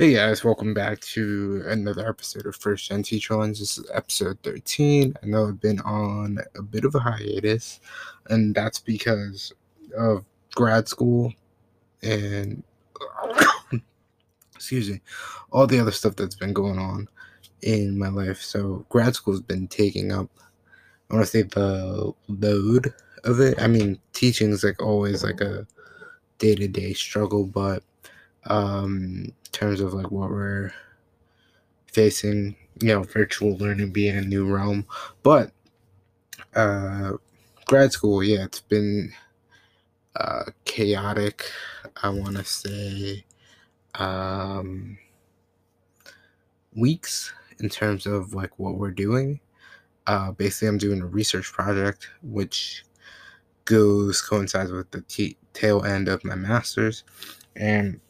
Hey guys, welcome back to another episode of First Gen Teacher Lens. This is episode 13. I know I've been on a bit of a hiatus, and that's because of grad school and excuse me, all the other stuff that's been going on in my life. So grad school has been taking up I want to say the load of it. I mean, teaching is like always like a day-to-day struggle, but um in terms of like what we're facing you know virtual learning being a new realm. But uh grad school yeah it's been uh chaotic i want to say um weeks in terms of like what we're doing. Uh basically i'm doing a research project which goes coincides with the t- tail end of my master's. And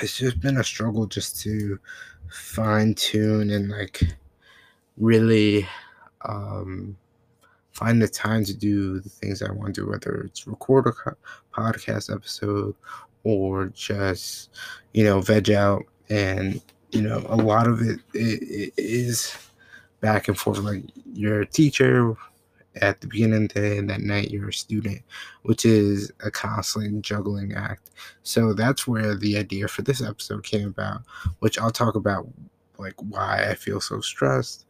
it's just been a struggle just to fine tune and like really um, find the time to do the things I want to do, whether it's record a podcast episode or just, you know, veg out. And, you know, a lot of it, it, it is back and forth. Like your teacher at the beginning of the day and that night you're a student, which is a constant juggling act. So that's where the idea for this episode came about, which I'll talk about like why I feel so stressed,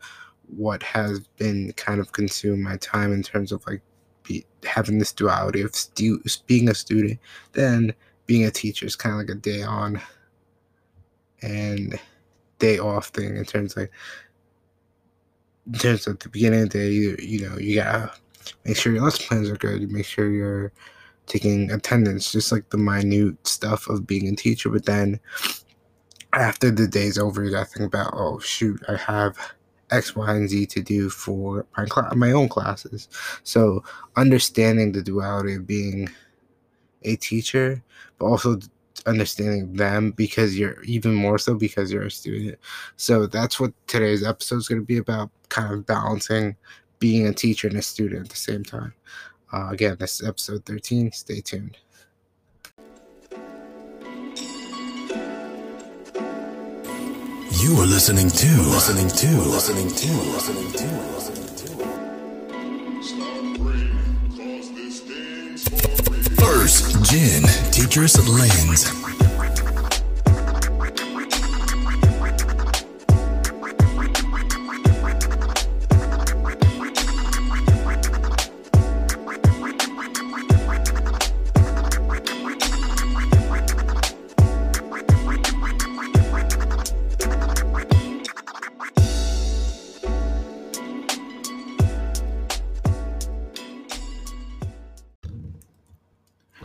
what has been kind of consumed my time in terms of like be, having this duality of stu- being a student, then being a teacher is kind of like a day on and day off thing in terms of like terms of the beginning of the day, you, you know, you gotta make sure your lesson plans are good. You make sure you're taking attendance, just like the minute stuff of being a teacher. But then after the day's over, you gotta think about, oh shoot, I have X, Y, and Z to do for my cl- my own classes. So understanding the duality of being a teacher, but also understanding them because you're even more so because you're a student. So that's what today's episode is going to be about kind of balancing being a teacher and a student at the same time. Uh, again, this is episode 13. Stay tuned. You are listening to, listening to, listening to, listening to, listening to. Gen Teachers Lens.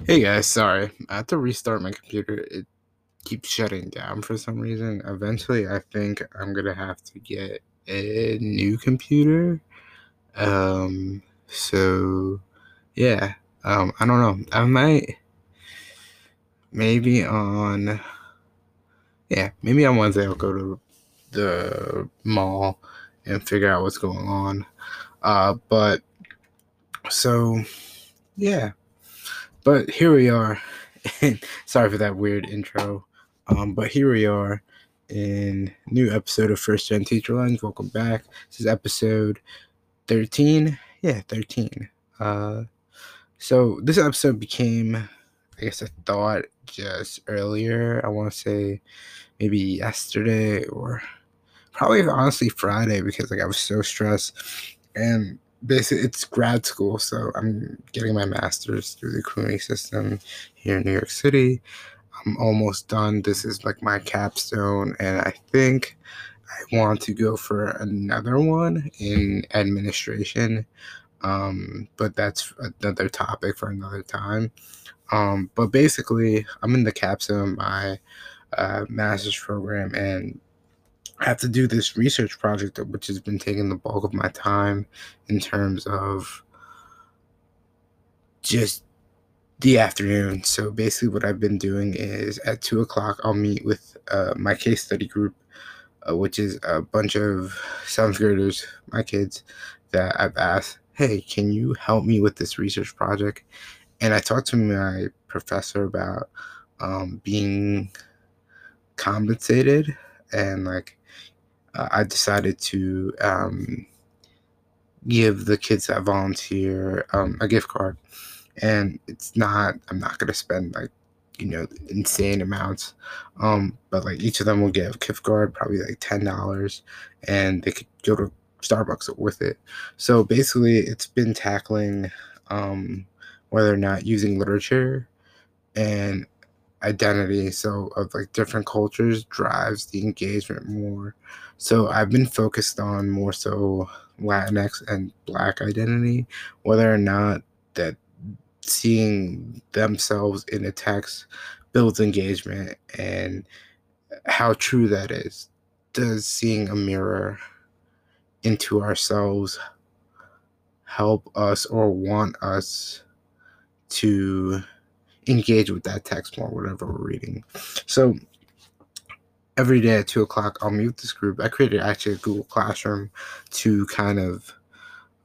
Hey guys, sorry. I have to restart my computer. It keeps shutting down for some reason. Eventually, I think I'm gonna have to get a new computer. Um, so yeah. Um, I don't know. I might maybe on yeah, maybe on Wednesday I'll go to the mall and figure out what's going on. Uh, but so yeah. But here we are. Sorry for that weird intro. Um, but here we are in new episode of First Gen Teacher Lens. Welcome back. This is episode 13. Yeah, 13. Uh, so this episode became, I guess, a thought just earlier. I want to say maybe yesterday or probably honestly Friday because like I was so stressed and basically it's grad school, so I'm getting my master's through the CUNY system here in New York City. I'm almost done. This is like my capstone, and I think I want to go for another one in administration. Um, but that's another topic for another time. Um, but basically, I'm in the capstone of my uh, master's program, and I have to do this research project, which has been taking the bulk of my time in terms of just the afternoon. So basically, what I've been doing is at two o'clock, I'll meet with uh, my case study group, uh, which is a bunch of seventh graders, my kids, that I've asked, hey, can you help me with this research project? And I talked to my professor about um, being compensated and like uh, I decided to um, give the kids that volunteer um, a gift card. And it's not i'm not going to spend like you know insane amounts. Um but like each of them will get a gift card probably like ten dollars and they could go to starbucks with it. So basically it's been tackling um whether or not using literature and identity. So of like different cultures drives the engagement more so i've been focused on more so latinx and black identity whether or not that seeing themselves in a text builds engagement and how true that is. Does seeing a mirror into ourselves help us or want us to engage with that text more, whatever we're reading? So every day at two o'clock, I'll mute this group. I created actually a Google Classroom to kind of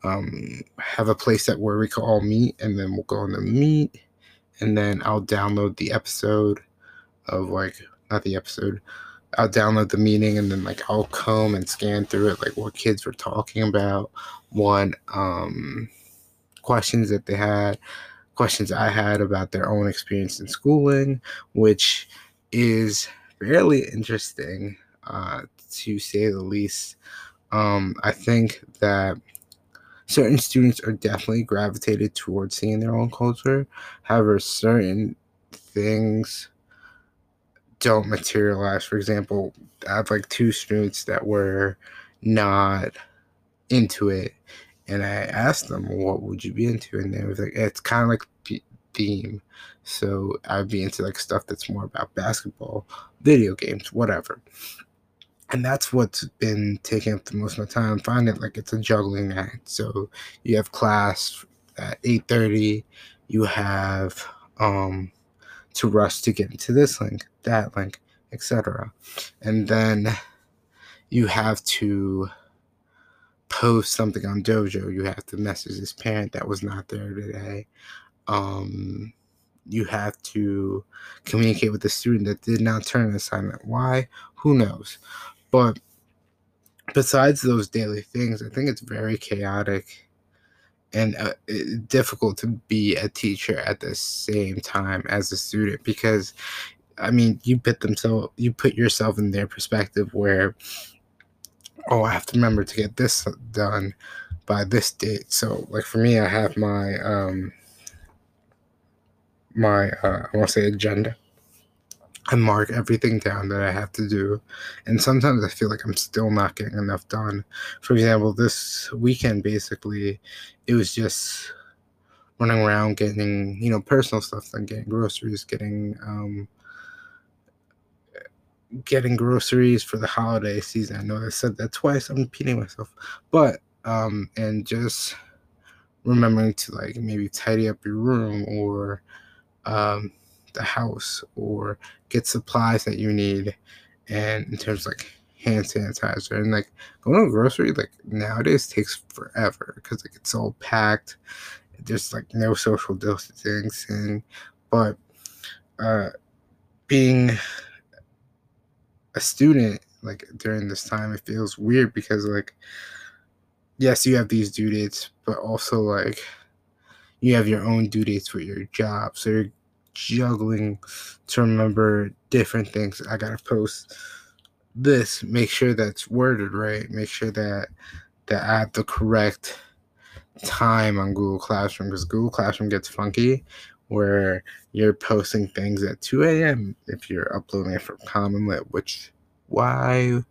um, have a place that where we can all meet, and then we'll go on the meet, and then I'll download the episode of like not the episode. I'll download the meeting and then like I'll comb and scan through it, like what kids were talking about, what um, questions that they had, questions I had about their own experience in schooling, which is fairly interesting uh, to say the least. Um, I think that certain students are definitely gravitated towards seeing their own culture. However, certain things don't materialize. For example, I have like two students that were not into it, and I asked them, "What would you be into?" And they were like, "It's kind of like theme." So I'd be into like stuff that's more about basketball, video games, whatever and that's what's been taking up the most of my time. I find it like it's a juggling act. So you have class at eight thirty, you have um to rush to get into this link, that link, etc. And then you have to post something on Dojo. You have to message this parent that was not there today. Um, you have to communicate with the student that did not turn an assignment. Why? Who knows? But besides those daily things, I think it's very chaotic and uh, difficult to be a teacher at the same time as a student because I mean, you put themselves, you put yourself in their perspective where, oh, I have to remember to get this done by this date. So, like for me, I have my um my uh, I want to say agenda, I mark everything down that I have to do. And sometimes I feel like I'm still not getting enough done. For example, this weekend, basically, it was just running around getting, you know, personal stuff, then getting groceries, getting, um, getting groceries for the holiday season. I know I said that twice. I'm repeating myself. But, um, and just remembering to like maybe tidy up your room or, um, the house or get supplies that you need and in terms of like hand sanitizer and like going to a grocery like nowadays takes forever because like it's all packed. There's like no social distancing. But uh being a student like during this time it feels weird because like yes you have these due dates but also like you have your own due dates for your job so you're juggling to remember different things. I gotta post this, make sure that's worded right, make sure that that I have the correct time on Google Classroom because Google Classroom gets funky where you're posting things at 2 a.m. if you're uploading it from Common Lit, which why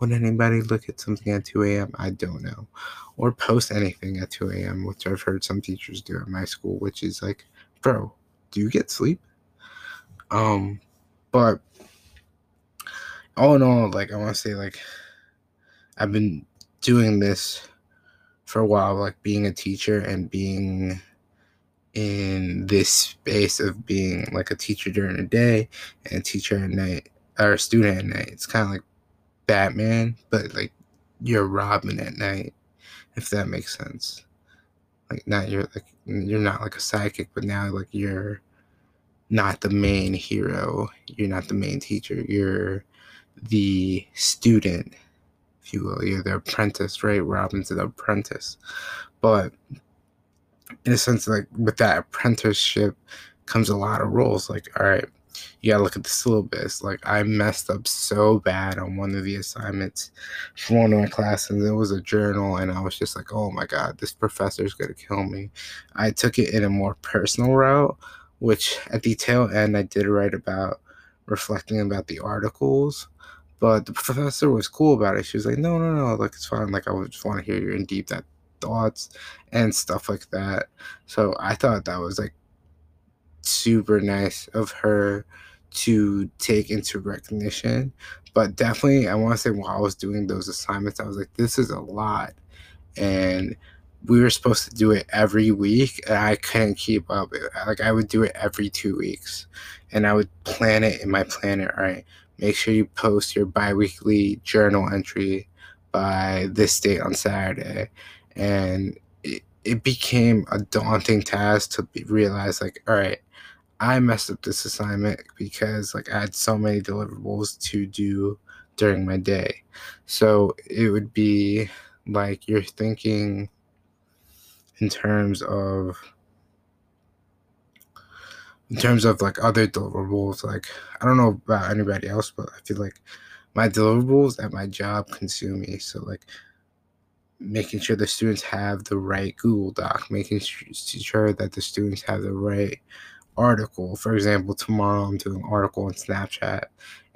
would anybody look at something at 2 a.m.? I don't know. Or post anything at 2 a.m., which I've heard some teachers do at my school, which is like, bro, do you get sleep? Um, but all in all, like I want to say, like I've been doing this for a while, like being a teacher and being in this space of being like a teacher during the day and a teacher at night or a student at night. It's kind of like Batman, but like you're Robin at night, if that makes sense. Like not you're like you're not like a psychic, but now like you're not the main hero. You're not the main teacher. You're the student, if you will. You're the apprentice, right? Robin's the apprentice. But in a sense, like with that apprenticeship comes a lot of roles. Like, all right, you gotta look at the syllabus. Like I messed up so bad on one of the assignments for one of my classes. It was a journal, and I was just like, oh my god, this professor's gonna kill me. I took it in a more personal route, which at the tail end I did write about reflecting about the articles. But the professor was cool about it. She was like, no, no, no, like it's fine. Like I would just want to hear your in deep that thoughts and stuff like that. So I thought that was like super nice of her to take into recognition. But definitely, I want to say while I was doing those assignments, I was like, this is a lot. And we were supposed to do it every week, and I couldn't keep up. Like, I would do it every two weeks, and I would plan it in my planner. All right, make sure you post your bi weekly journal entry by this date on Saturday. And it, it became a daunting task to be, realize, like, all right, I messed up this assignment because like I had so many deliverables to do during my day. So it would be like you're thinking in terms of in terms of like other deliverables like i don't know about anybody else but i feel like my deliverables at my job consume me so like making sure the students have the right google doc making sure that the students have the right article. For example, tomorrow I'm doing an article on Snapchat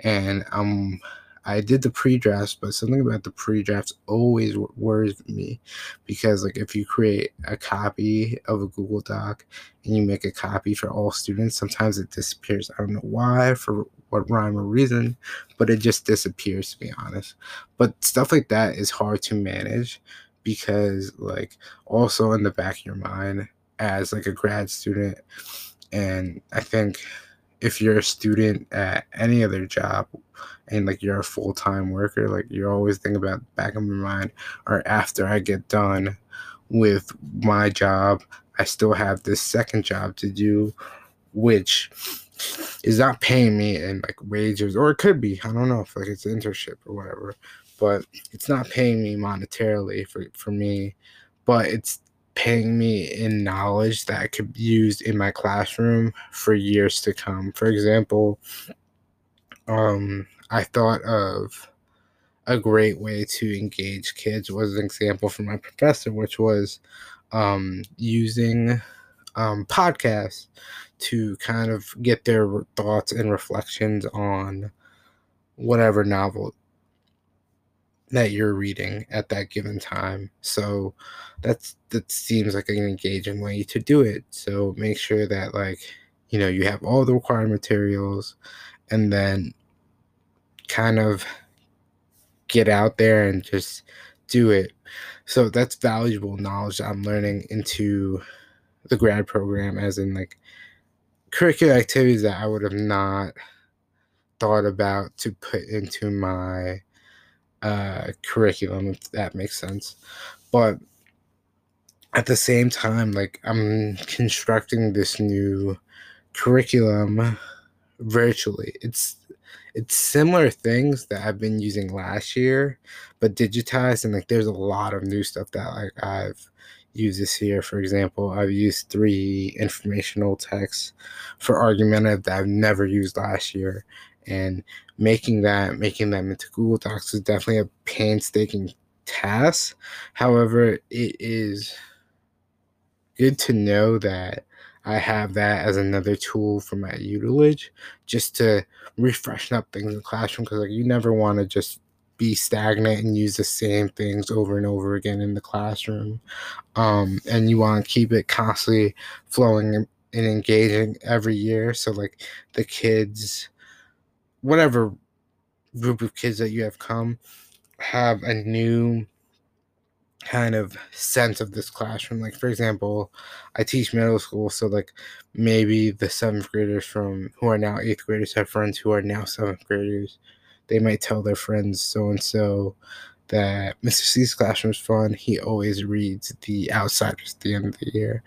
and I'm I did the pre-drafts, but something about the pre-drafts always worries me because like if you create a copy of a Google Doc and you make a copy for all students, sometimes it disappears. I don't know why, for what rhyme or reason, but it just disappears to be honest. But stuff like that is hard to manage because like also in the back of your mind as like a grad student and I think if you're a student at any other job and like you're a full time worker, like you're always thinking about back of your mind, or after I get done with my job, I still have this second job to do, which is not paying me in like wages, or it could be. I don't know if like it's an internship or whatever, but it's not paying me monetarily for, for me, but it's paying me in knowledge that I could use in my classroom for years to come. For example, um, I thought of a great way to engage kids was an example from my professor, which was um, using um, podcasts to kind of get their thoughts and reflections on whatever novel that you're reading at that given time. So that's that seems like an engaging way to do it. So make sure that like you know you have all the required materials and then kind of get out there and just do it. So that's valuable knowledge I'm learning into the grad program as in like curricular activities that I would have not thought about to put into my uh, curriculum, if that makes sense. But at the same time, like I'm constructing this new curriculum virtually. It's it's similar things that I've been using last year, but digitized and like there's a lot of new stuff that like I've used this year. For example, I've used three informational texts for argumentative that I've never used last year and making that making them into google docs is definitely a painstaking task. However it is good to know that i have that as another tool for my utilage just to refreshen up things in the classroom because like you never want to just be stagnant and use the same things over and over again in the classroom. Um, and you want to keep it constantly flowing and engaging every year. So like the kids whatever group of kids that you have come have a new kind of sense of this classroom. Like for example, I teach middle school, so like maybe the seventh graders from who are now eighth graders have friends who are now seventh graders. They might tell their friends so and so that Mr. C's classroom is fun. He always reads The Outsiders at the end of the year.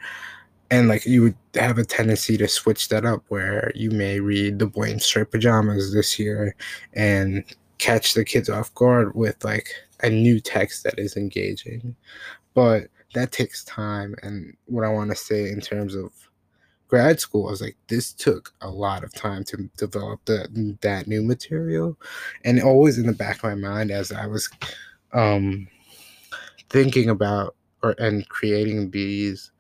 And like you would have a tendency to switch that up where you may read the in striped pajamas this year and catch the kids off guard with like a new text that is engaging. But that takes time. And what i want to say in terms of grad school i was like this took a lot of time to develop the, that new material. And always in the back of my mind as i was um thinking about or and creating these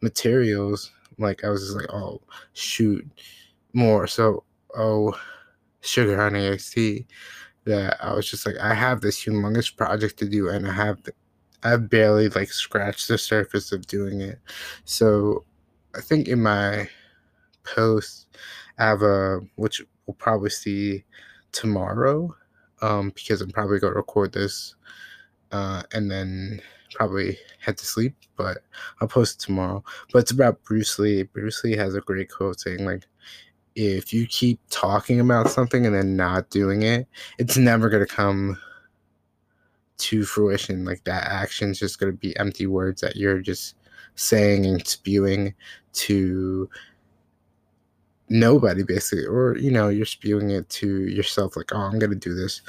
materials, like I was just like, oh shoot, more. So oh sugar honey tea that I was just like, I have this humongous project to do and I have I've barely like scratched the surface of doing it. So I think in my post I have a which we'll probably see tomorrow. Um, because I'm probably gonna record this uh and then probably head to sleep, but I'll post tomorrow. But it's about Bruce Lee. Bruce Lee has a great quote saying like if you keep talking about something and then not doing it, it's never gonna come to fruition. Like that action's just gonna be empty words that you're just saying and spewing to nobody basically or you know you're spewing it to yourself like oh i'm gonna do this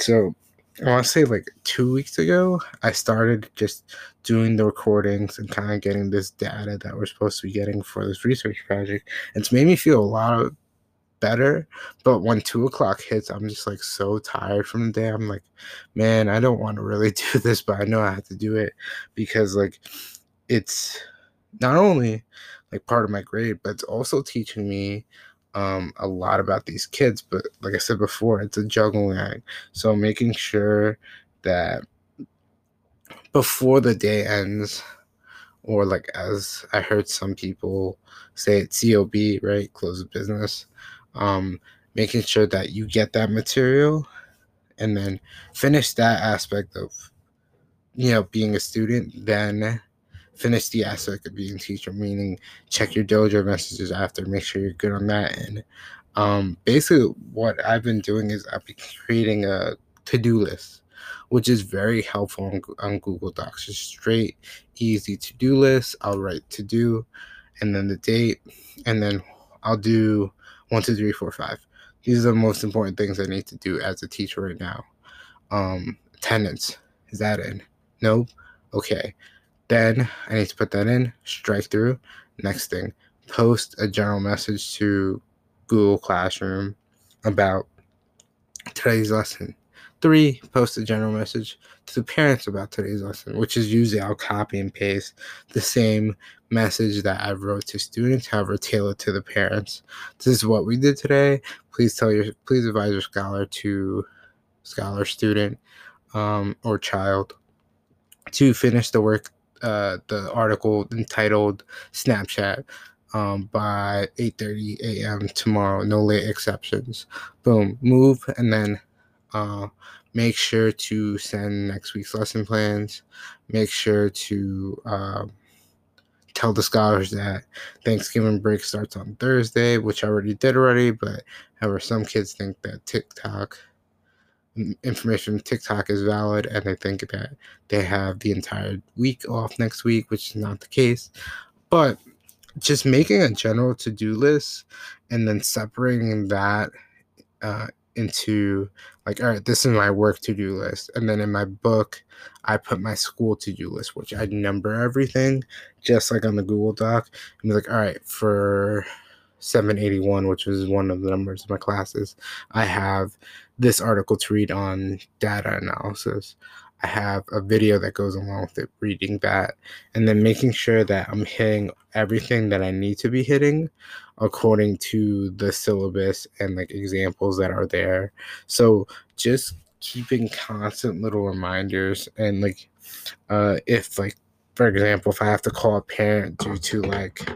so I want to say like two weeks ago, I started just doing the recordings and kind of getting this data that we're supposed to be getting for this research project. It's made me feel a lot better. But when two o'clock hits, I'm just like so tired from the day. I'm like, man, I don't want to really do this, but I know I have to do it because like it's not only like part of my grade, but it's also teaching me um, a lot about these kids. But like I said before, it's a juggling act. So making sure that before the day ends, or like as I heard some people say it, COB, right? Close of business. Um, making sure that you get that material and then finish that aspect of you know being a student then finish the aspect of being a teacher, meaning check your dojo messages after, make sure you're good on that. And um, basically, what I've been doing is I've been creating a to do list, which is very helpful on, on Google Docs. Just straight, easy to do list. I'll write to do, and then the date, and then I'll do one, two, three, four, five. These are the most important things I need to do as a teacher right now. Um, attendance is that in? Nope. Okay. Then I need to put that in, strike through. Next thing, post a general message to Google Classroom about today's lesson. Three, post a general message to the parents about today's lesson, which is usually I'll copy and paste the same message that I wrote to students, however, tailored to the parents. This is what we did today. Please tell your, please advise your scholar to scholar, student, um, or child to finish the work uh, the article entitled Snapchat um, by 8:30 a.m. tomorrow. No late exceptions. Boom, move, and then uh, make sure to send next week's lesson plans. Make sure to uh, tell the scholars that Thanksgiving break starts on Thursday, which I already did already. But however, some kids think that TikTok information TikTok is valid and they think that they have the entire week off next week, which is not the case. But just making a general to do list and then separating that uh, into like, all right, this is my work to do list. And then in my book, I put my school to do list, which I number everything just like on the Google Doc. And be like, all right, for 781, which was one of the numbers of my classes, I have this article to read on data analysis. I have a video that goes along with it, reading that, and then making sure that I'm hitting everything that I need to be hitting according to the syllabus and like examples that are there. So just keeping constant little reminders and like uh if like for example if I have to call a parent due to like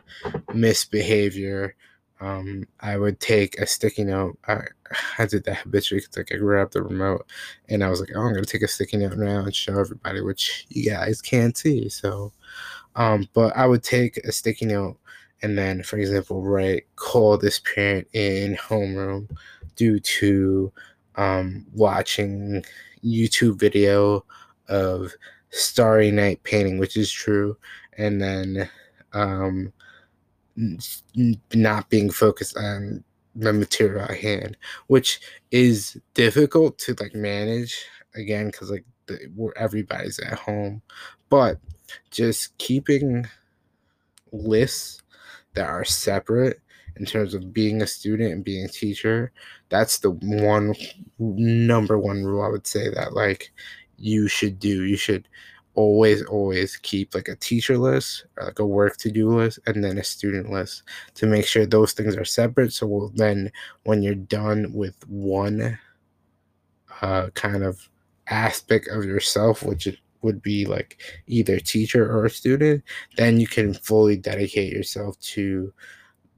misbehavior um, I would take a sticky note. I, did that habitually because like I grabbed the remote and I was like, oh, I'm gonna take a sticky note now and show everybody, which you guys can't see. So, um, but I would take a sticky note and then, for example, write call this parent in homeroom due to um, watching YouTube video of Starry Night painting, which is true, and then um, not being focused on the material at hand, which is difficult to like manage again because like the, where everybody's at home, but just keeping lists that are separate in terms of being a student and being a teacher that's the one number one rule i would say that like you should do. You should always always keep like a teacher list like a work to do list and then a student list to make sure those things are separate. So we'll then when you're done with one uh, kind of aspect of yourself which would be like either teacher or student then you can fully dedicate yourself to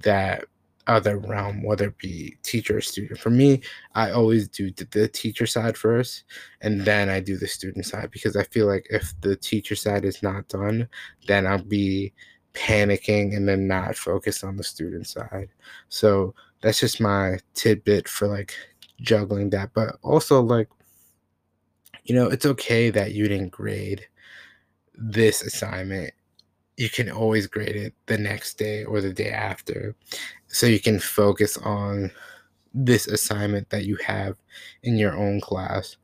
that other realm, whether it be teacher or student. For me, I always do the teacher side first, and then I do the student side because I feel like if the teacher side is not done, then I'll be panicking and then not focused on the student side. So that's just my tidbit for like juggling that. But also, like, you know, it's okay that you didn't grade this assignment you can always grade it the next day or the day after. So you can focus on this assignment that you have in your own class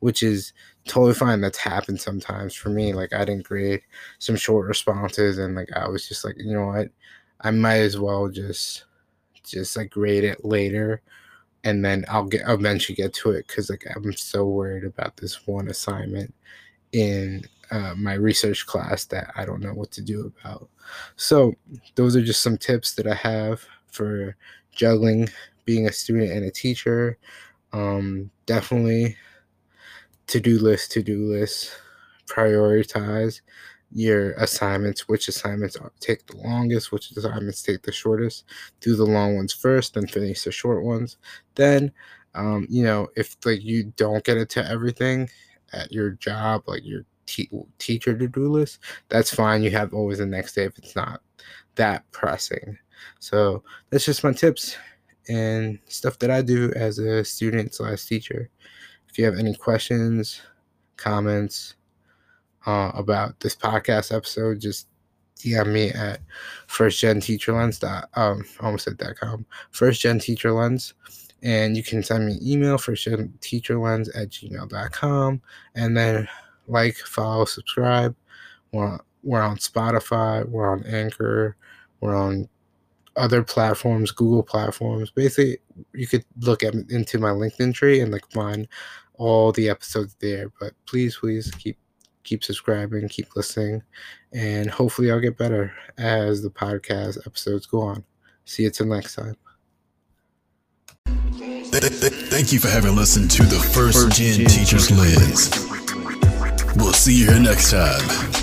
which is totally fine. That's happened sometimes for me. Like i didn't grade some short responses and like i was just like you know what? I might as well just just like grade it later and then i'll get eventually get to it because like i'm so worried about this one assignment in uh, my research class that I don't know what to do about. So, those are just some tips that I have for juggling being a student and a teacher. Um, definitely to do list, to do list, prioritize your assignments, which assignments take the longest, which assignments take the shortest. Do the long ones first, then finish the short ones. Then, um, you know, if like you don't get to everything at your job, like your te- teacher to do list, that's fine. You have always the next day if it's not that pressing. So that's just my tips and stuff that I do as a student slash teacher. If you have any questions, comments uh, about this podcast episode, just DM me at firstgenteacherlens. Dot, um, almost said dot com. First Gen Teacher Lens. And you can send me an email, firstgenteacherlens at gmail.com. And then like, follow, subscribe. We're on, we're on Spotify, we're on Anchor, we're on other platforms, Google platforms. Basically, you could look at into my Linktree and like find all the episodes there. But please, please keep keep subscribing, keep listening, and hopefully I'll get better as the podcast episodes go on. See you till next time. Thank you for having listened to the First, Gen, Gen Teachers Lens. We'll see you here next time.